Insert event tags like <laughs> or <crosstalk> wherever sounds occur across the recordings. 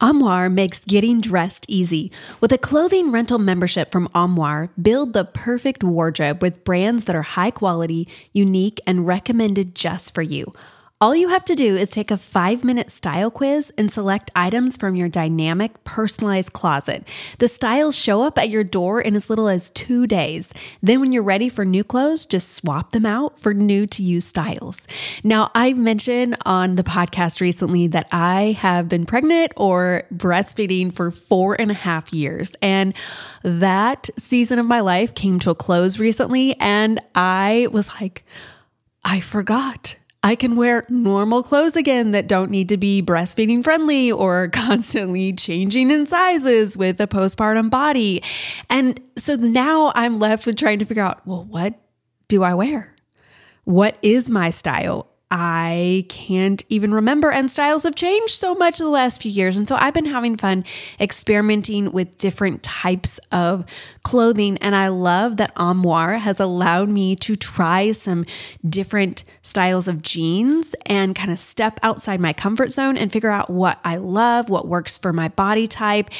Armoire makes getting dressed easy. With a clothing rental membership from Armoire, build the perfect wardrobe with brands that are high quality, unique, and recommended just for you. All you have to do is take a five minute style quiz and select items from your dynamic, personalized closet. The styles show up at your door in as little as two days. Then, when you're ready for new clothes, just swap them out for new to use styles. Now, I mentioned on the podcast recently that I have been pregnant or breastfeeding for four and a half years. And that season of my life came to a close recently. And I was like, I forgot I can wear normal clothes again that don't need to be breastfeeding friendly or <laughs> constantly changing in sizes with a postpartum body. And so now I'm left with trying to figure out well, what do I wear? What is my style? I can't even remember, and styles have changed so much in the last few years. And so I've been having fun experimenting with different types of clothing. And I love that Armoire has allowed me to try some different styles of jeans and kind of step outside my comfort zone and figure out what I love, what works for my body type,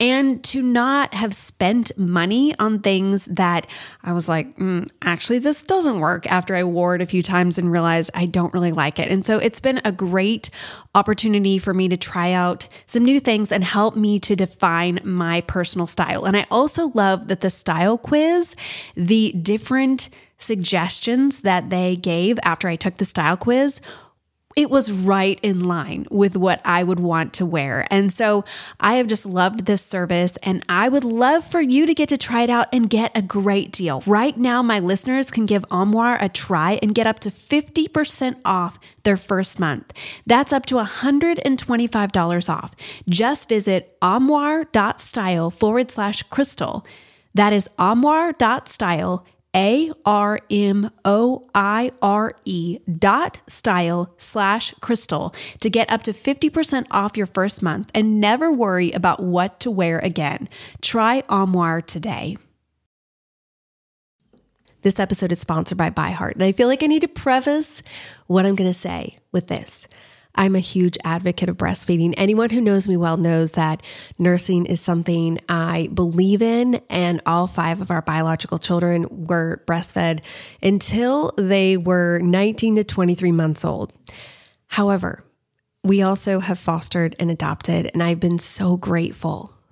and to not have spent money on things that I was like, mm, actually, this doesn't work after I wore it a few times and realized I don't really like it. And so it's been a great opportunity for me to try out some new things and help me to define my personal style. And I also love that the style quiz, the different suggestions that they gave after I took the style quiz it was right in line with what I would want to wear. And so I have just loved this service and I would love for you to get to try it out and get a great deal. Right now, my listeners can give Armoire a try and get up to 50% off their first month. That's up to $125 off. Just visit armoire.style forward slash crystal. That is armoire.style a R M O I R E dot style slash crystal to get up to 50% off your first month and never worry about what to wear again. Try Armoire today. This episode is sponsored by ByHeart, and I feel like I need to preface what I'm going to say with this. I'm a huge advocate of breastfeeding. Anyone who knows me well knows that nursing is something I believe in, and all five of our biological children were breastfed until they were 19 to 23 months old. However, we also have fostered and adopted, and I've been so grateful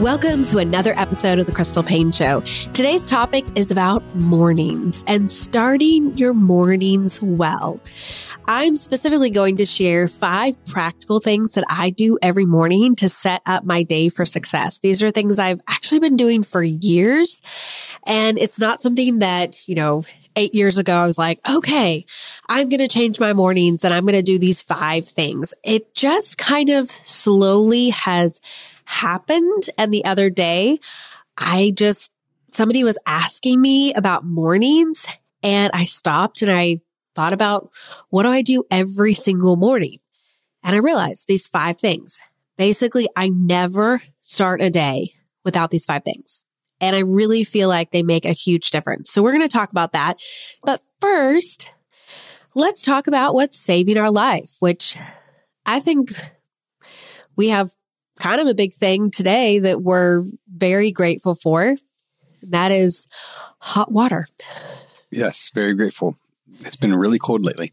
Welcome to another episode of the Crystal Paine Show. Today's topic is about mornings and starting your mornings well. I'm specifically going to share five practical things that I do every morning to set up my day for success. These are things I've actually been doing for years. And it's not something that, you know, eight years ago, I was like, okay, I'm going to change my mornings and I'm going to do these five things. It just kind of slowly has happened. And the other day, I just, somebody was asking me about mornings and I stopped and I thought about what do I do every single morning? And I realized these five things. Basically, I never start a day without these five things. And I really feel like they make a huge difference. So we're going to talk about that. But first, let's talk about what's saving our life, which I think we have kind of a big thing today that we're very grateful for. That is hot water. Yes, very grateful. It's been really cold lately.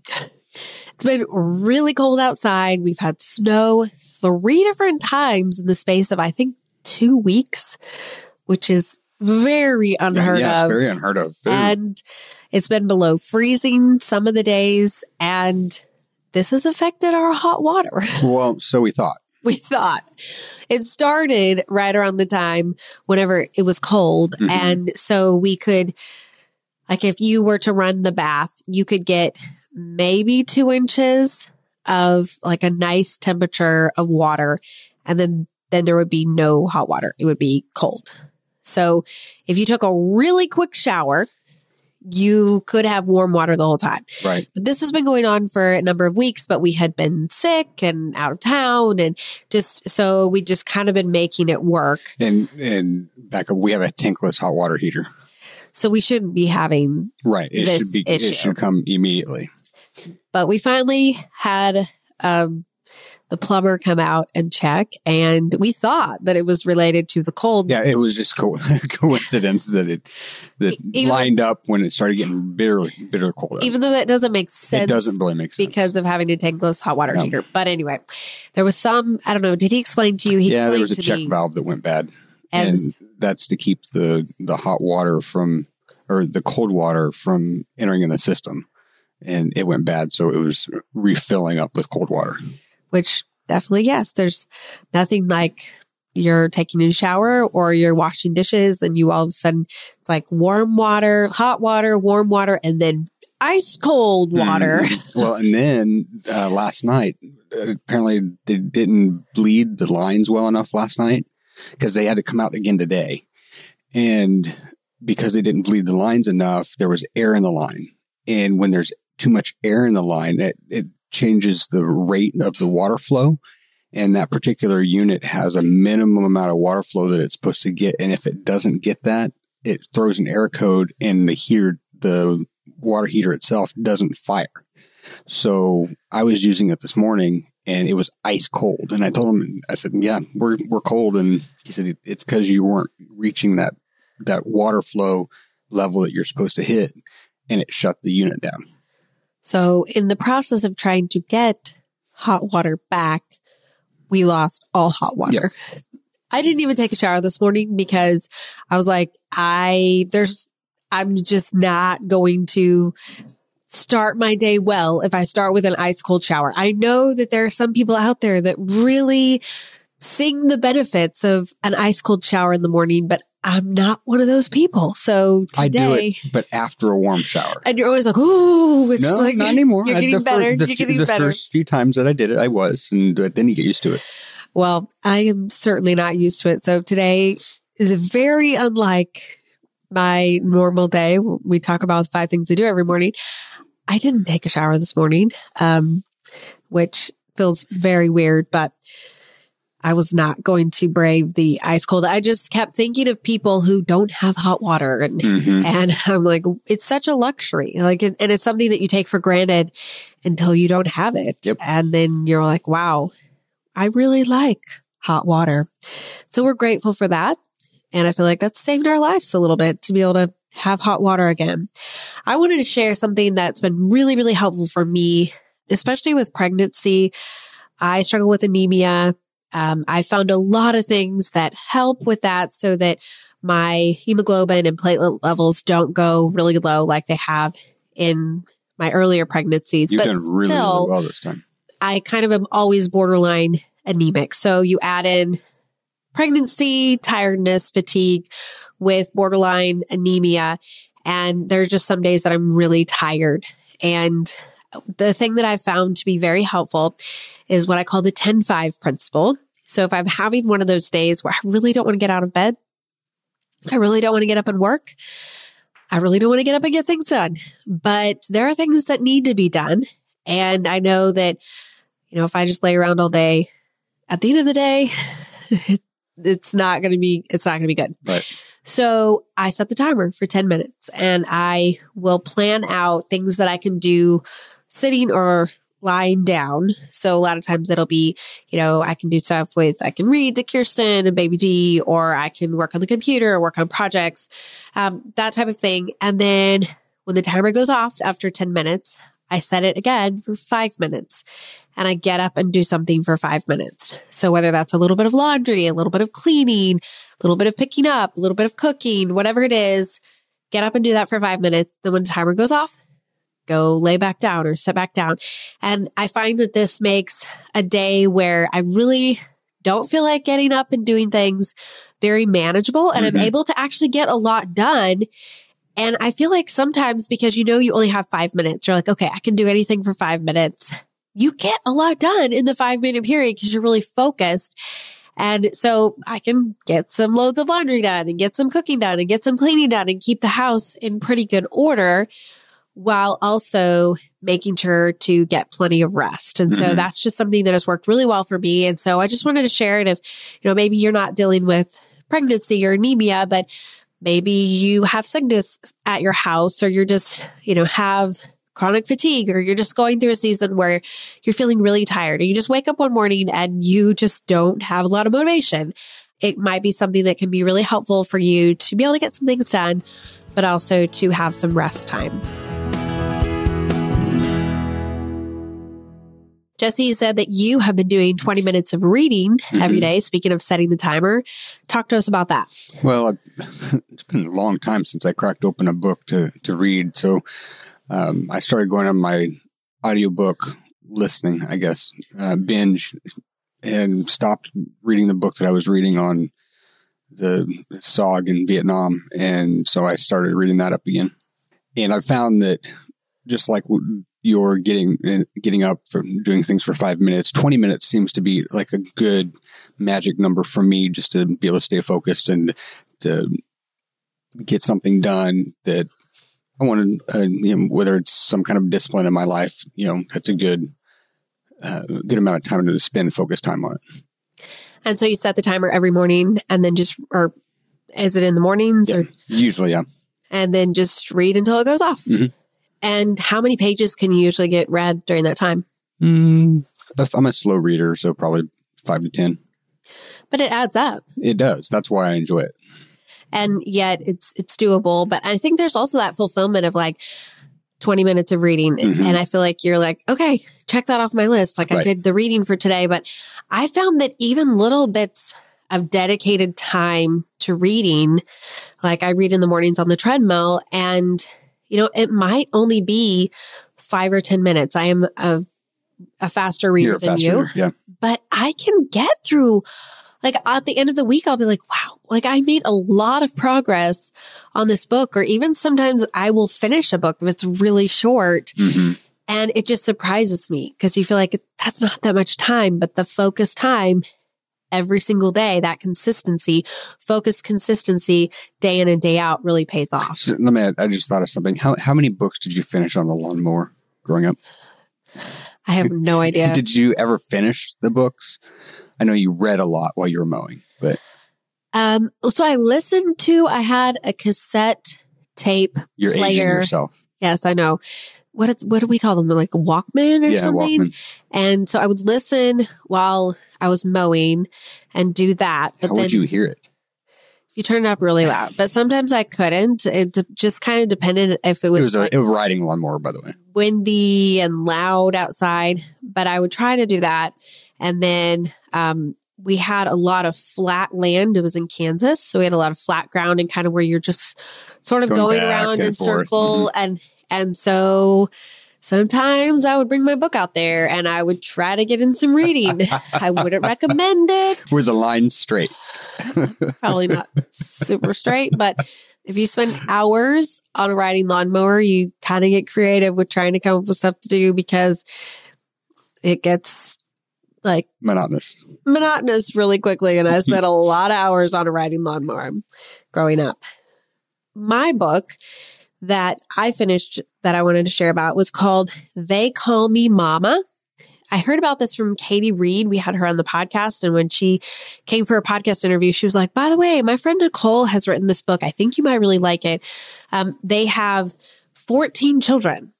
It's been really cold outside. We've had snow three different times in the space of, I think, two weeks, which is very unheard yeah, yeah, of. It's very unheard of. Very- And it's been below freezing some of the days. And this has affected our hot water. <laughs> well, so we thought. We thought it started right around the time whenever it was cold. Mhm. And so we could, like, if you were to run the bath, you could get maybe two inches of like a nice temperature of water. And then, then there would be no hot water. It would be cold. So if you took a really quick shower, you could have warm water the whole time. Right. But this has been going on for a number of weeks, but we had been sick and out of town and just so we just kind of been making it work. And and back up, we have a tankless hot water heater. So we shouldn't be having, Right. It This should be. issue. It should come immediately. but we finally had um, the plumber come out and check, and we thought that it was related to the cold. Yeah, it was just co- <laughs> coincidence that it that Even- lined up when it started getting bitter, bitter cold. out. Even though that doesn't make sense. it doesn't really make sense because of having a tankless hot water No. heater. But anyway, there was some, I don't know, did he explain to you? He yeah, there was a check me valve that went bad, and and that's to keep the the hot water from or the cold water from entering in the system. And it went bad, so it was refilling up with cold water. Which definitely, yes, there's nothing like you're taking a shower or you're washing dishes and you all of a sudden it's like warm water, hot water, warm water, and then ice cold water. Mhm. <laughs> well, and then uh, last night, apparently they didn't bleed the lines well enough last night because they had to come out again today. And because they didn't bleed the lines enough, there was air in the line. And when there's too much air in the line, it, it changes the rate of the water flow. And that particular unit has a minimum amount of water flow that it's supposed to get. And if it doesn't get that, it throws an error code and the heater, the water heater itself doesn't fire. So I was using it this morning and it was ice cold. And I told him, I said, yeah, we're, we're cold. And he said, it's because you weren't reaching that, that water flow level that you're supposed to hit. And it shut the unit down. So in the process of trying to get hot water back, we lost all hot water. I didn't even take a shower this morning because I was like, I, there's, I'm just not going to start my day well if I start with an ice cold shower. I know that there are some people out there that really sing the benefits of an ice cold shower in the morning, but I'm not one of those people. So I do today, it, but after a warm shower. and you're always like, "Ooh, it's no, like not anymore. You're I- getting the better. fir- the, you're getting the better." first few times that I did it, I was, and then you get used to it. Well, I am certainly not used to it. So today is very unlike my normal day. We talk about five things to do every morning. I didn't take a shower this morning, um, which feels very weird, but I was not going to brave the ice cold. I just kept thinking of people who don't have hot water and Mhm. and I'm like, it's such a luxury. Like, and it's something that you take for granted until you don't have it. Yep. And then you're like, wow, I really like hot water. So we're grateful for that. And I feel like that's saved our lives a little bit to be able to have hot water again. I wanted to share something that's been really, really helpful for me, especially with pregnancy. I struggle with anemia. Um, I found a lot of things that help with that so that my hemoglobin and platelet levels don't go really low like they have in my earlier pregnancies, You've but done really, still, really well this time. I kind of am always borderline anemic. So you add in pregnancy, tiredness, fatigue with borderline anemia. And there's just some days that I'm really tired. And the thing that I've found to be very helpful is what I call the 10 5 principle. So if I'm having one of those days where I really don't want to get out of bed, I really don't want to get up and work, I really don't want to get up and get things done, but there are things that need to be done. And I know that, you know, if I just lay around all day, at the end of the day, <laughs> it's not going to be, it's not going to be good. Right. So I set the timer for 10 minutes and I will plan out things that I can do sitting or lying down. So a lot of times it'll be, you know, I can do stuff with, I can read to Kirsten and baby D, or I can work on the computer or work on projects, um, that type of thing. And then when the timer goes off after 10 minutes, I set it again for five minutes and I get up and do something for five minutes. So whether that's a little bit of laundry, a little bit of cleaning, a little bit of picking up, a little bit of cooking, whatever it is, get up and do that for five minutes. Then when the timer goes off, go lay back down or sit back down. And I find that this makes a day where I really don't feel like getting up and doing things very manageable and Mhm. I'm able to actually get a lot done. And I feel like sometimes because you know you only have five minutes, you're like, okay, I can do anything for five minutes. You get a lot done in the five minute period because you're really focused. And so I can get some loads of laundry done and get some cooking done and get some cleaning done and keep the house in pretty good order while also making sure to get plenty of rest. And so Mhm. that's just something that has worked really well for me. And so I just wanted to share it if, you know, maybe you're not dealing with pregnancy or anemia, but maybe you have sickness at your house or you're just, you know, have chronic fatigue or you're just going through a season where you're feeling really tired or you just wake up one morning and you just don't have a lot of motivation. It might be something that can be really helpful for you to be able to get some things done, but also to have some rest time. Jesse, you said that you have been doing 20 minutes of reading every Mhm. day. Speaking of setting the timer, talk to us about that. Well, <laughs> it's been a long time since I cracked open a book to, to read. So um, I started going on my audiobook listening, I guess, uh, binge, and stopped reading the book that I was reading on the SOG in Vietnam. And so I started reading that up again. And I found that just like you're getting uh, getting up from doing things for five minutes, 20 minutes seems to be like a good magic number for me just to be able to stay focused and to get something done that I want to, uh, you know, whether it's some kind of discipline in my life, you know, that's a good, uh, good amount of time to spend focused time on it. And so you set the timer every morning and then just, or is it in the mornings or, Usually, yeah. and then just read until it goes off? Mhm. And how many pages can you usually get read during that time? Mm, I'm a slow reader, so probably five to 10. But it adds up. It does. That's why I enjoy it. and yet it's it's doable but i think there's also that fulfillment of like 20 minutes of reading Mhm. and i feel like you're like okay check that off my list like i did the reading for today but i found that even little bits of dedicated time to reading like i read in the mornings on the treadmill and you know it might only be five or ten minutes i am a, a faster reader You're than fast you. Yeah. but I can get through like at the end of the week, I'll be like, wow, like I made a lot of progress on this book. Or even sometimes I will finish a book if it's really short hmm and it just surprises me because you feel like that's not that much time, but the focus time every single day, that consistency, focus consistency day in and day out really pays off. So let me, add- I just thought of something. How, how many books did you finish on the lawnmower growing up? I have no <laughs> idea. Did you ever finish the books? I know you read a lot while you were mowing, but Um, so I listened to, I had a cassette tape you're aging player. yourself. Yes, I know. What what do we call them? Like a Walkman or Yeah, something? Walkman. And so I would listen while I was mowing and do that. But How then would you hear it? you turn it up really loud. But sometimes I couldn't. It just kind of depended if it It was, was a, like it was a riding lawnmower, by the way. windy and loud outside. But I would try to do that. And then um, we had a lot of flat land. It was in Kansas, so we had a lot of flat ground and kind of where you're just sort of Going going, around in forth. Mm-hmm. circle and and so sometimes I would bring my book out there and I would try to get in some reading. <laughs> I wouldn't recommend it. Were the lines straight? <laughs> Probably not super straight, but if you spend hours on a riding lawnmower, you kind of get creative with trying to come up with stuff to do because it gets like Monotonous. monotonous really quickly. And I <laughs> spent a lot of hours on a riding lawnmower growing up. My book that I finished that I wanted to share about was called They Call Me Mama. I heard about this from Katie Reed. We had her on the podcast. And when she came for a podcast interview, she was like, by the way, my friend Nicole has written this book. I think you might really like it. Um, they have 14 children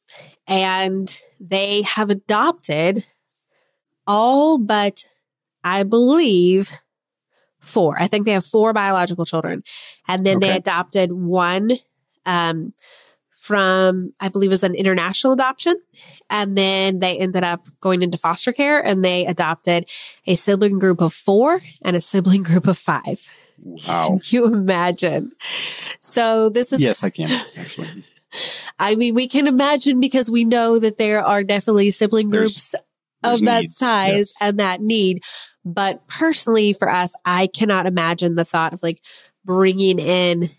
and they have adopted all but, I believe, four. I think they have four biological children. And then they adopted one um, from, I believe, it was an international adoption. And then they ended up going into foster care and they adopted a sibling group of four and a sibling group of five. Wow. Can you imagine? So this is Yes, I can actually. <laughs> I mean, we can imagine because we know that there are definitely sibling There's- groups there's of that needs, size yes. and that need. But personally, for us, I cannot imagine the thought of like bringing in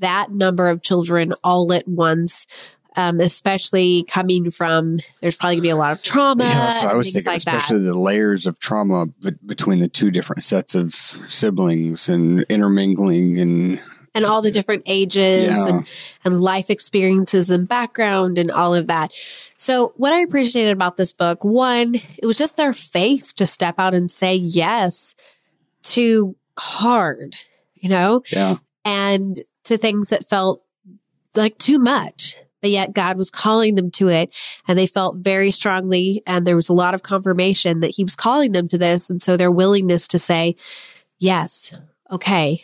that number of children all at once. Um, especially coming from, there's probably gonna be a lot of trauma Yeah, what I was thinking, like that. especially the layers of trauma be- between the two different sets of siblings and intermingling and and all the different ages Yeah. and, and life experiences and background and all of that. So what I appreciated about this book, one, it was just their faith to step out and say yes to hard, you know, yeah, and to things that felt like too much. But yet God was calling them to it and they felt very strongly. And there was a lot of confirmation that he was calling them to this. And so their willingness to say, yes, okay,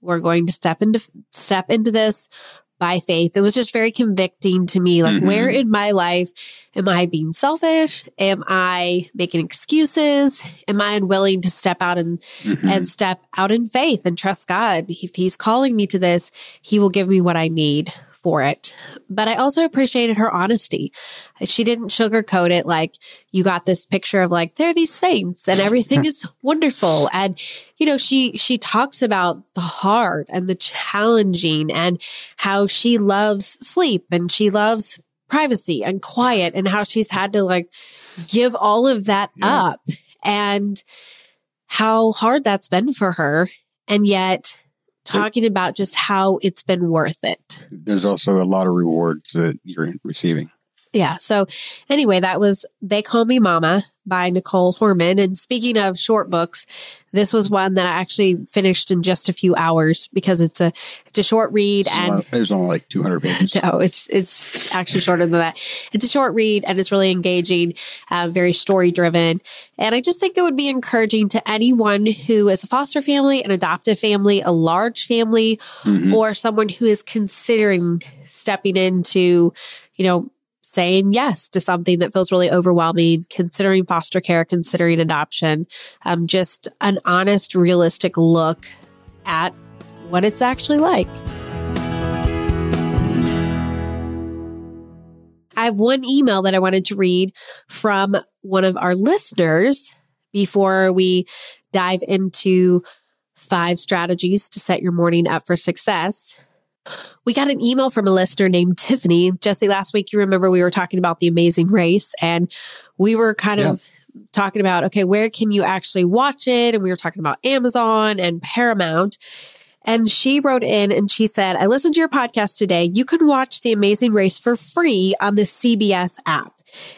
we're going to step into, step into this by faith. It was just very convicting to me. Like, Mhm. where in my life am I being selfish? Am I making excuses? Am I unwilling to step out and Mhm. and step out in faith and trust God. If He's calling me to this, He will give me what I need for it. But I also appreciated her honesty. She didn't sugarcoat it like you got this picture of like, they're these saints and everything <laughs> is wonderful. And, you know, she, she talks about the hard and the challenging and how she loves sleep and she loves privacy and quiet and how she's had to like give all of that Yeah. up and how hard that's been for her. And yet talking about just how it's been worth it. there's also a lot of rewards that you're receiving. Yeah. So anyway, that was They Call Me Mama by Nicole Horman. And speaking of short books, this was one that I actually finished in just a few hours because it's a it's a short read It's and only- It was only like 200 pages. <laughs> no, it's it's actually shorter than that. It's a short read and it's really engaging, uh, very story driven, and I just think it would be encouraging to anyone who is a foster family, an adoptive family, a large family, Mhm. or someone who is considering stepping into, you know, saying yes to something that feels really overwhelming, considering foster care, considering adoption, um, just an honest, realistic look at what it's actually like. I have one email that I wanted to read from one of our listeners before we dive into five strategies to set your morning up for success. We got an email from a listener named Tiffany. Jesse, last week, you remember we were talking about the amazing race and we were kind Yeah. of talking about, okay, where can you actually watch it? And we were talking about Amazon and Paramount. And she wrote in and she said, I listened to your podcast today. You can watch The Amazing Race for free on the CBS app.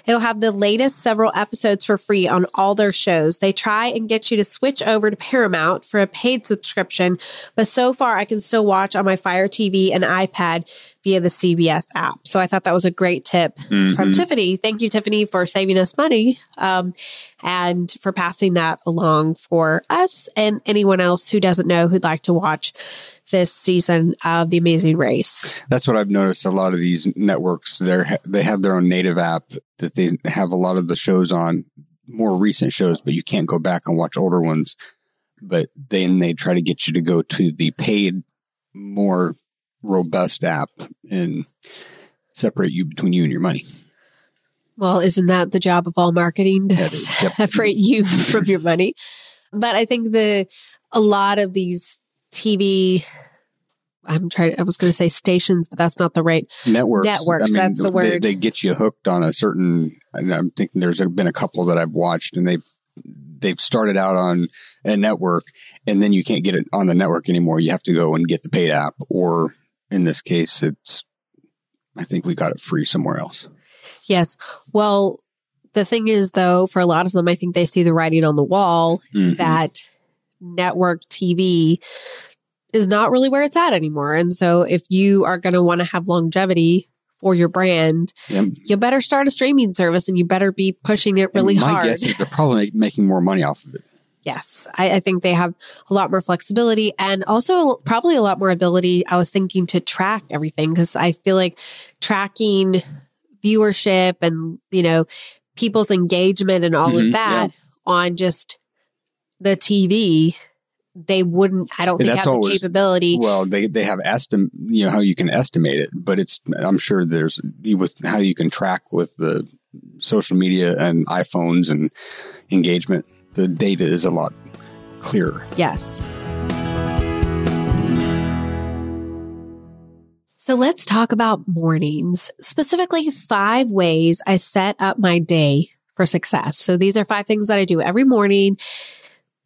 It'll have the latest several episodes for free on all their shows. They try and get you to switch over to Paramount for a paid subscription, but so far I can still watch on my Fire TV and iPad via the CBS app. So I thought that was a great tip from Mhm. Tiffany. Thank you, Tiffany, for saving us money um, and for passing that along for us and anyone else who doesn't know who'd like to watch this season of The Amazing Race. That's what I've noticed. A lot of these networks, they they have their own native app that they have a lot of the shows on, more recent shows, but you can't go back and watch older ones. But then they try to get you to go to the paid, more robust app and separate you between you and your money. Well, isn't that the job of all marketing to That is, yep. <laughs> separate you from your money? But I think the a lot of these TV I'm trying I was going to say stations, but that's not the right networks. Networks, that's the word. they get you hooked on a certain. And I'm thinking there's been a couple that I've watched, and they've they've started out on a network, and then you can't get it on the network anymore. You have to go and get the paid app, or in this case, it's. I think we got it free somewhere else. Yes. Well, the thing is though, for a lot of them I think they see the writing on the wall Mhm. that network TV is not really where it's at anymore. And so if you are going to want to have longevity for your brand, Yep. you better start a streaming service and you better be pushing it really And my hard. guess is they're probably making more money off of it. Yes, I, I think they have a lot more flexibility and also probably a lot more ability. I was thinking to track everything because I feel like tracking viewership and, you know, people's engagement and all Mhm, of that on just the TV, they wouldn't, I don't think that's have the always- capability. Well, they they have estim you know how you can estimate it, but it's I'm sure there's with how you can track with the social media and iPhones and engagement. The data is a lot clearer. Yes. So let's talk about mornings, specifically five ways I set up my day for success. So these are five things that I do every morning,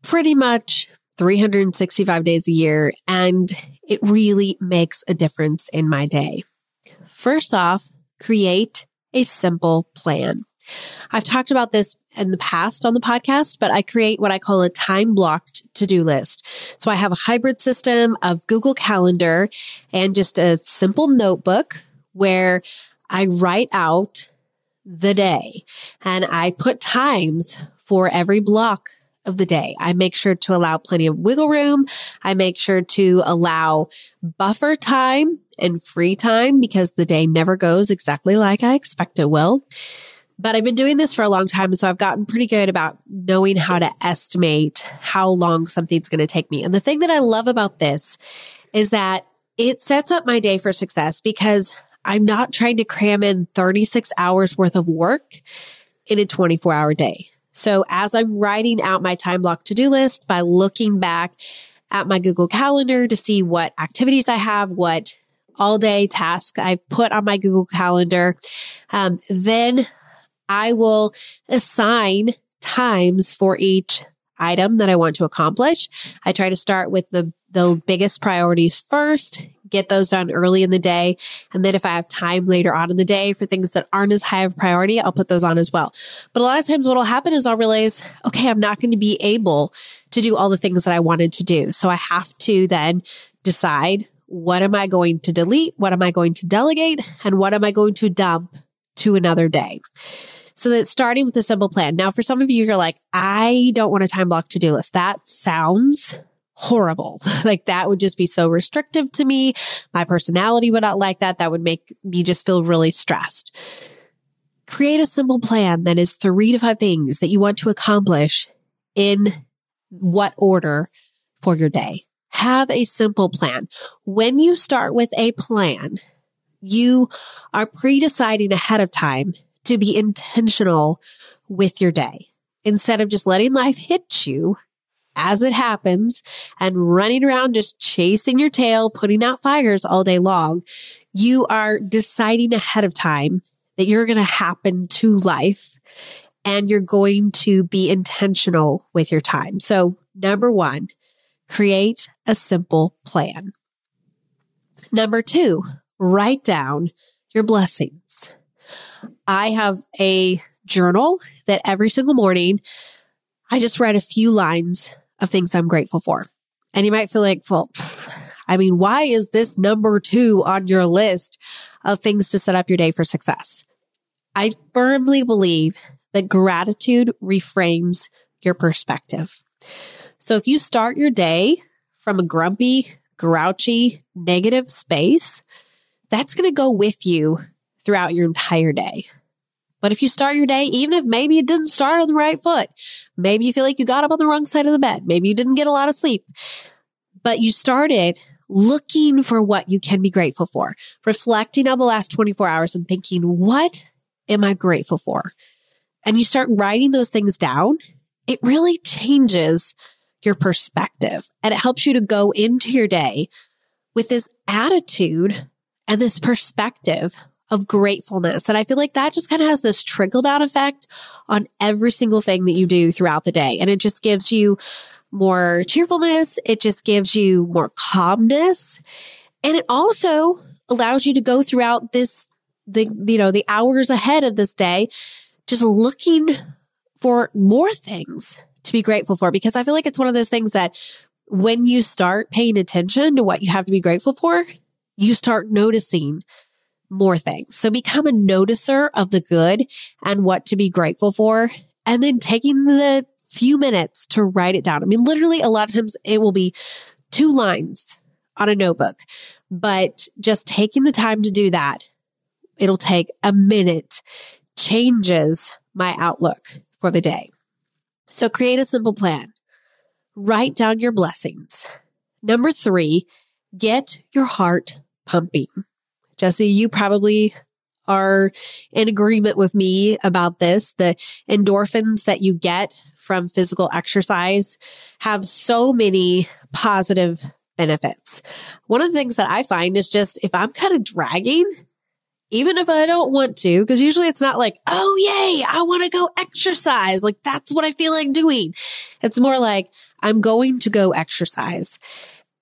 pretty much 365 days a year, and it really makes a difference in my day. First off, create a simple plan. I've talked about this in the past on the podcast, but I create what I call a time blocked to do list. So I have a hybrid system of Google Calendar and just a simple notebook where I write out the day and I put times for every block of the day. I make sure to allow plenty of wiggle room. I make sure to allow buffer time and free time because the day never goes exactly like I expect it will. But I've been doing this for a long time. So I've gotten pretty good about knowing how to estimate how long something's going to take me. And the thing that I love about this is that it sets up my day for success because I'm not trying to cram in 36 hours worth of work in a 24 hour day. So as I'm writing out my time block to do list by looking back at my Google Calendar to see what activities I have, what all day task I've put on my Google Calendar, um, then I will assign times for each item that I want to accomplish. I try to start with the, the biggest priorities first, get those done early in the day. And then if I have time later on in the day for things that aren't as high of priority, I'll put those on as well. But a lot of times what will happen is I'll realize, okay, I'm not going to be able to do all the things that I wanted to do. So I have to then decide what am I going to delete? What am I going to delegate? And what am I going to dump to another day? So that starting with a simple plan. Now, for some of you, you're like, I don't want a time block to do list. That sounds horrible. <laughs> like that would just be so restrictive to me. My personality would not like that. That would make me just feel really stressed. Create a simple plan that is three to five things that you want to accomplish in what order for your day. Have a simple plan. When you start with a plan, you are pre-deciding ahead of time to be intentional with your day instead of just letting life hit you as it happens and running around just chasing your tail, putting out fires all day long. You are deciding ahead of time that you're going to happen to life and you're going to be intentional with your time. So number one, create a simple plan. Number two, write down your blessings. I have a journal that every single morning I just write a few lines of things I'm grateful for. And you might feel like, well, I mean, why is this number two on your list of things to set up your day for success? I firmly believe that gratitude reframes your perspective. So if you start your day from a grumpy, grouchy, negative space, that's going to go with you throughout your entire day. But if you start your day, even if maybe it didn't start on the right foot, maybe you feel like you got up on the wrong side of the bed, maybe you didn't get a lot of sleep, but you started looking for what you can be grateful for, reflecting on the last 24 hours and thinking, what am I grateful for? And you start writing those things down, it really changes your perspective and it helps you to go into your day with this attitude and this perspective of gratefulness. And I feel like that just kind of has this trickle down effect on every single thing that you do throughout the day. And it just gives you more cheerfulness. It just gives you more calmness. And it also allows you to go throughout this, the, you know, the hours ahead of this day, just looking for more things to be grateful for. Because I feel like it's one of those things that when you start paying attention to what you have to be grateful for, you start noticing more things. So become a noticer of the good and what to be grateful for. And then taking the few minutes to write it down. I mean, literally a lot of times it will be two lines on a notebook, but just taking the time to do that, it'll take a minute, changes my outlook for the day. So create a simple plan. Write down your blessings. Number three, get your heart pumping. Jesse, you probably are in agreement with me about this. The endorphins that you get from physical exercise have so many positive benefits. One of the things that I find is just if I'm kind of dragging, even if I don't want to, because usually it's not like, oh, yay, I want to go exercise. Like that's what I feel like doing. It's more like I'm going to go exercise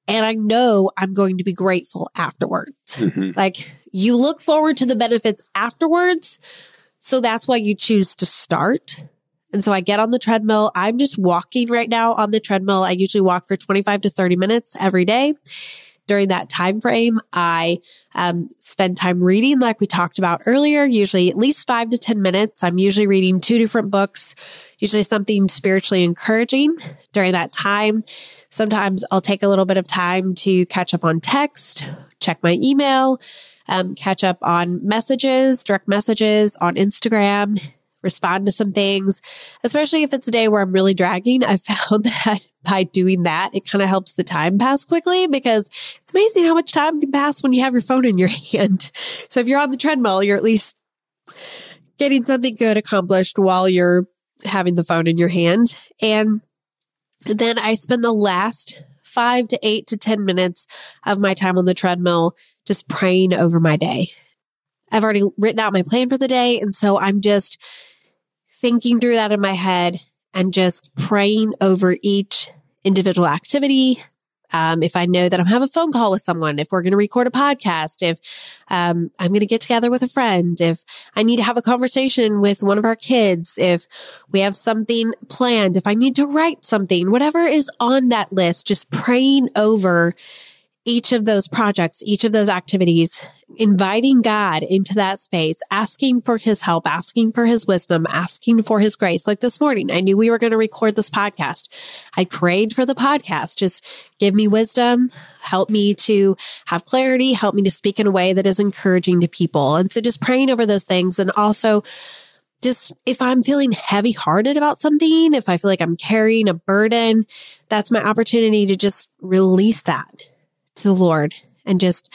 and I know I'm going to be grateful afterwards. Mm-hmm. Like you look forward to the benefits afterwards. So that's why you choose to start. And so I get on the treadmill. I'm just walking right now on the treadmill. I usually walk for 25 to 30 minutes every day during that time frame, I um, spend time reading, like we talked about earlier, usually at least five to 10 minutes. I'm usually reading two different books, usually something spiritually encouraging during that time. Sometimes I'll take a little bit of time to catch up on text, check my email, um, catch up on messages, direct messages on Instagram, respond to some things, especially if it's a day where I'm really dragging. I <laughs> found that by doing that, it kind of helps the time pass quickly because it's amazing how much time can pass when you have your phone in your <laughs> hand. So if you're on the treadmill, you're at least getting something good accomplished while you're having the phone in your hand. And then I spend the last five to eight to 10 minutes of my time on the treadmill just praying over my day. I've already written out my plan for the day. And so I'm just thinking through that in my head and just praying over each individual activity. Um, if I know that I'm have a phone call with someone, if we're going to record a podcast, if um, I'm going to get together with a friend, if I need to have a conversation with one of our kids, if we have something planned, if I need to write something, whatever is on that list, just praying over each of those projects, each of those activities, inviting God into that space, asking for his help, asking for his wisdom, asking for his grace. Like this morning, I knew we were going to record this podcast. I prayed for the podcast. Just give me wisdom, help me to have clarity, help me to speak in a way that is encouraging to people. And so just praying over those things and also just if I'm feeling heavy hearted about something, if I feel like I'm carrying a burden, that's my opportunity to just release that to the Lord and just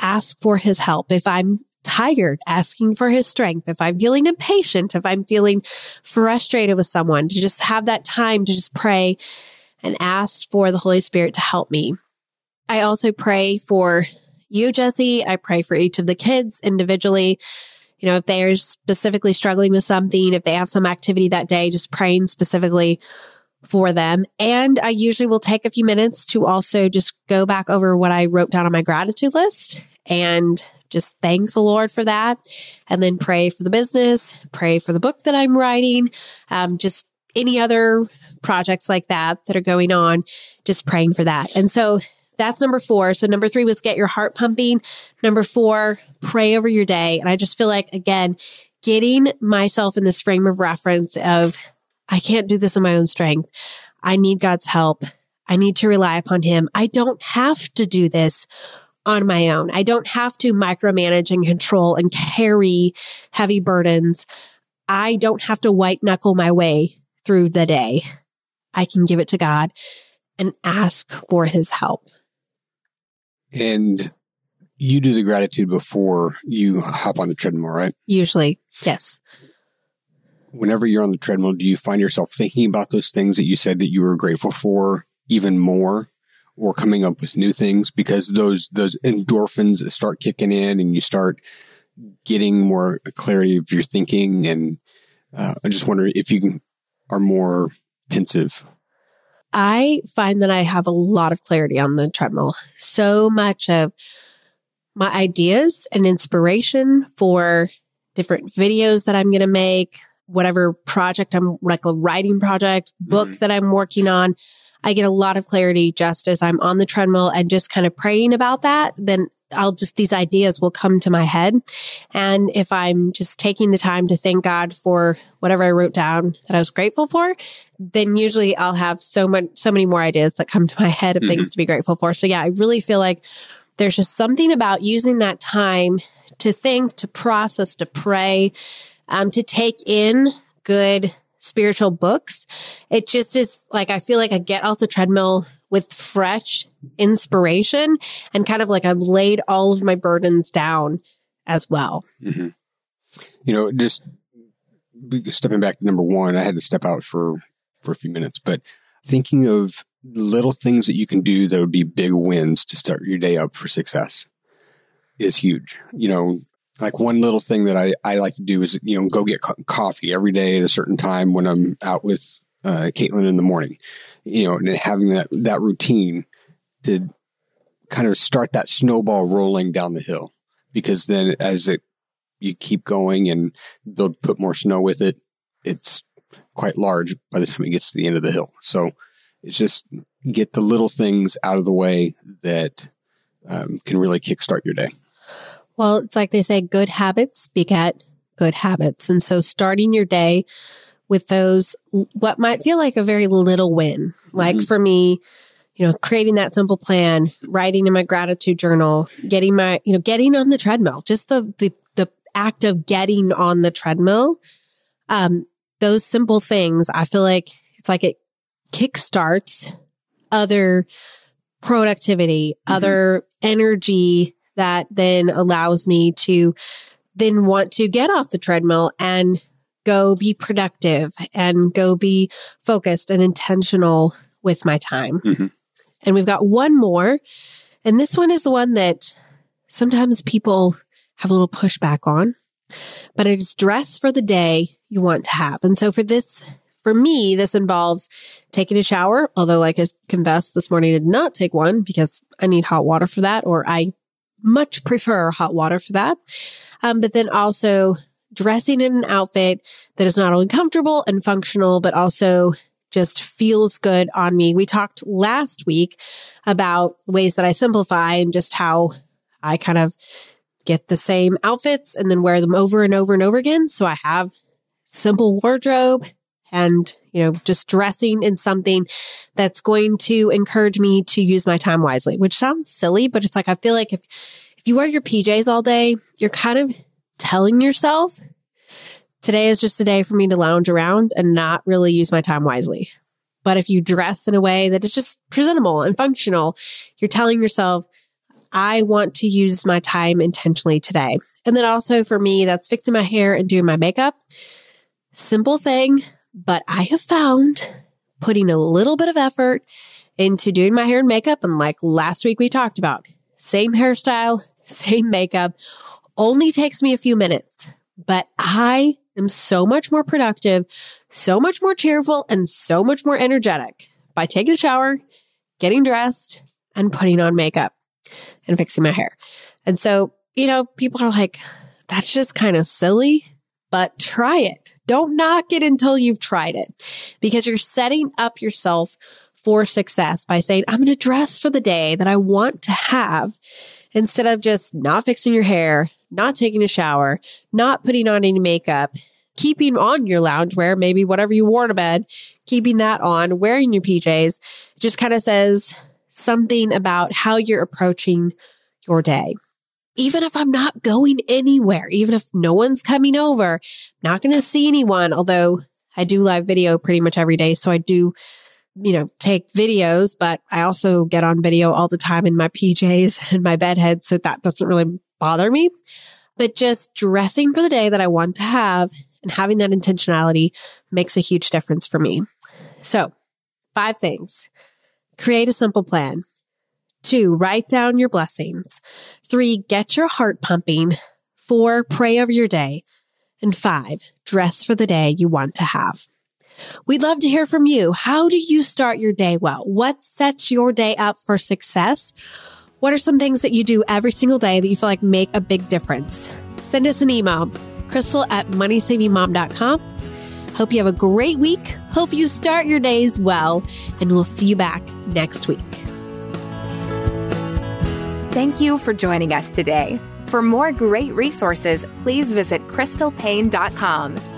ask for his help. If I'm tired, asking for his strength. If I'm feeling impatient, if I'm feeling frustrated with someone, to just have that time to just pray and ask for the Holy Spirit to help me. I also pray for you, Jesse. I pray for each of the kids individually. You know, if they're specifically struggling with something, if they have some activity that day, just praying specifically for them. And I usually will take a few minutes to also just go back over what I wrote down on my gratitude list and just thank the Lord for that. And then pray for the business, pray for the book that I'm writing, um, just any other projects like that that are going on, just praying for that. And so that's number four. So number three was get your heart pumping. Number four, pray over your day. And I just feel like, again, getting myself in this frame of reference of I can't do this in my own strength. I need God's help. I need to rely upon him. I don't have to do this on my own. I don't have to micromanage and control and carry heavy burdens. I don't have to white knuckle my way through the day. I can give it to God and ask for his help. And you do the gratitude before you hop on the treadmill, right? Usually. Yes. Whenever you're on the treadmill, do you find yourself thinking about those things that you said that you were grateful for even more or coming up with new things because those those endorphins start kicking in and you start getting more clarity of your thinking and uh, I just wonder if you are more pensive. I find that I have a lot of clarity on the treadmill. So much of my ideas and inspiration for different videos that I'm going to make, whatever project I'm like a writing project, book mm-hmm. that I'm working on. I get a lot of clarity just as I'm on the treadmill and just kind of praying about that. Then I'll just, these ideas will come to my head. And if I'm just taking the time to thank God for whatever I wrote down that I was grateful for, then usually I'll have so much, so many more ideas that come to my head of mm-hmm. things to be grateful for. So yeah, I really feel like there's just something about using that time to think, to process, to pray, um, to take in good spiritual books. It just is like, I feel like I get off the treadmill with fresh inspiration and kind of like I've laid all of my burdens down as well. Mm-hmm. You know, just stepping back to number one, I had to step out for, for a few minutes, but thinking of little things that you can do that would be big wins to start your day up for success is huge. You know, like one little thing that I, I like to do is, you know, go get co- coffee every day at a certain time when I'm out with uh, Caitlin in the morning, you know, and having that, that routine to kind of start that snowball rolling down the hill because then as it, you keep going and they'll put more snow with it, it's quite large by the time it gets to the end of the hill. So it's just get the little things out of the way that um, can really kickstart your day. Well, it's like they say, good habits beget good habits. And so starting your day with those, what might feel like a very little win, like mm-hmm. for me, you know, creating that simple plan, writing in my gratitude journal, getting my, you know, getting on the treadmill, just the, the, the act of getting on the treadmill. Um, those simple things, I feel like it's like it kickstarts other productivity, mm-hmm. other energy that then allows me to then want to get off the treadmill and go be productive and go be focused and intentional with my time. Mm-hmm. And we've got one more. And this one is the one that sometimes people have a little pushback on, but it is dress for the day you want to have. And so for this for me, this involves taking a shower, although like I confessed this morning, I did not take one because I need hot water for that, or I much prefer hot water for that. Um, but then also dressing in an outfit that is not only comfortable and functional, but also just feels good on me. We talked last week about ways that I simplify and just how I kind of get the same outfits and then wear them over and over and over again. So I have simple wardrobe and, you know, just dressing in something that's going to encourage me to use my time wisely, which sounds silly, but it's like, I feel like if, if you wear your PJs all day, you're kind of telling yourself today is just a day for me to lounge around and not really use my time wisely. But if you dress in a way that is just presentable and functional, you're telling yourself, I want to use my time intentionally today. And then also for me, that's fixing my hair and doing my makeup. Simple thing, but I have found putting a little bit of effort into doing my hair and makeup. And like last week we talked about, same hairstyle, <laughs> same makeup, only takes me a few minutes, but I am so much more productive, so much more cheerful, and so much more energetic by taking a shower, getting dressed, and putting on makeup and fixing my hair. And so, you know, people are like, that's just kind of silly but try it. Don't knock it until you've tried it because you're setting up yourself for success by saying, I'm going to dress for the day that I want to have instead of just not fixing your hair, not taking a shower, not putting on any makeup, keeping on your loungewear, maybe whatever you wore to bed, keeping that on, wearing your PJs. It just kind of says something about how you're approaching your day even if I'm not going anywhere, even if no one's coming over, not going to see anyone. Although I do live video pretty much every day. So I do, you know, take videos, but I also get on video all the time in my PJs <laughs> and my bedhead. So that doesn't really bother me. But just dressing for the day that I want to have and having that intentionality makes a huge difference for me. So, five things. Create a simple plan. Two, write down your blessings. Three, get your heart pumping. Four, pray over your day. And five, dress for the day you want to have. We'd love to hear from you. How do you start your day well? What sets your day up for success? What are some things that you do every single day that you feel like make a big difference? Send us an email, crystal at moneysavingmom.com. Hope you have a great week. Hope you start your days well, and we'll see you back next week. Thank you for joining us today. For more great resources, please visit crystalpaine.com.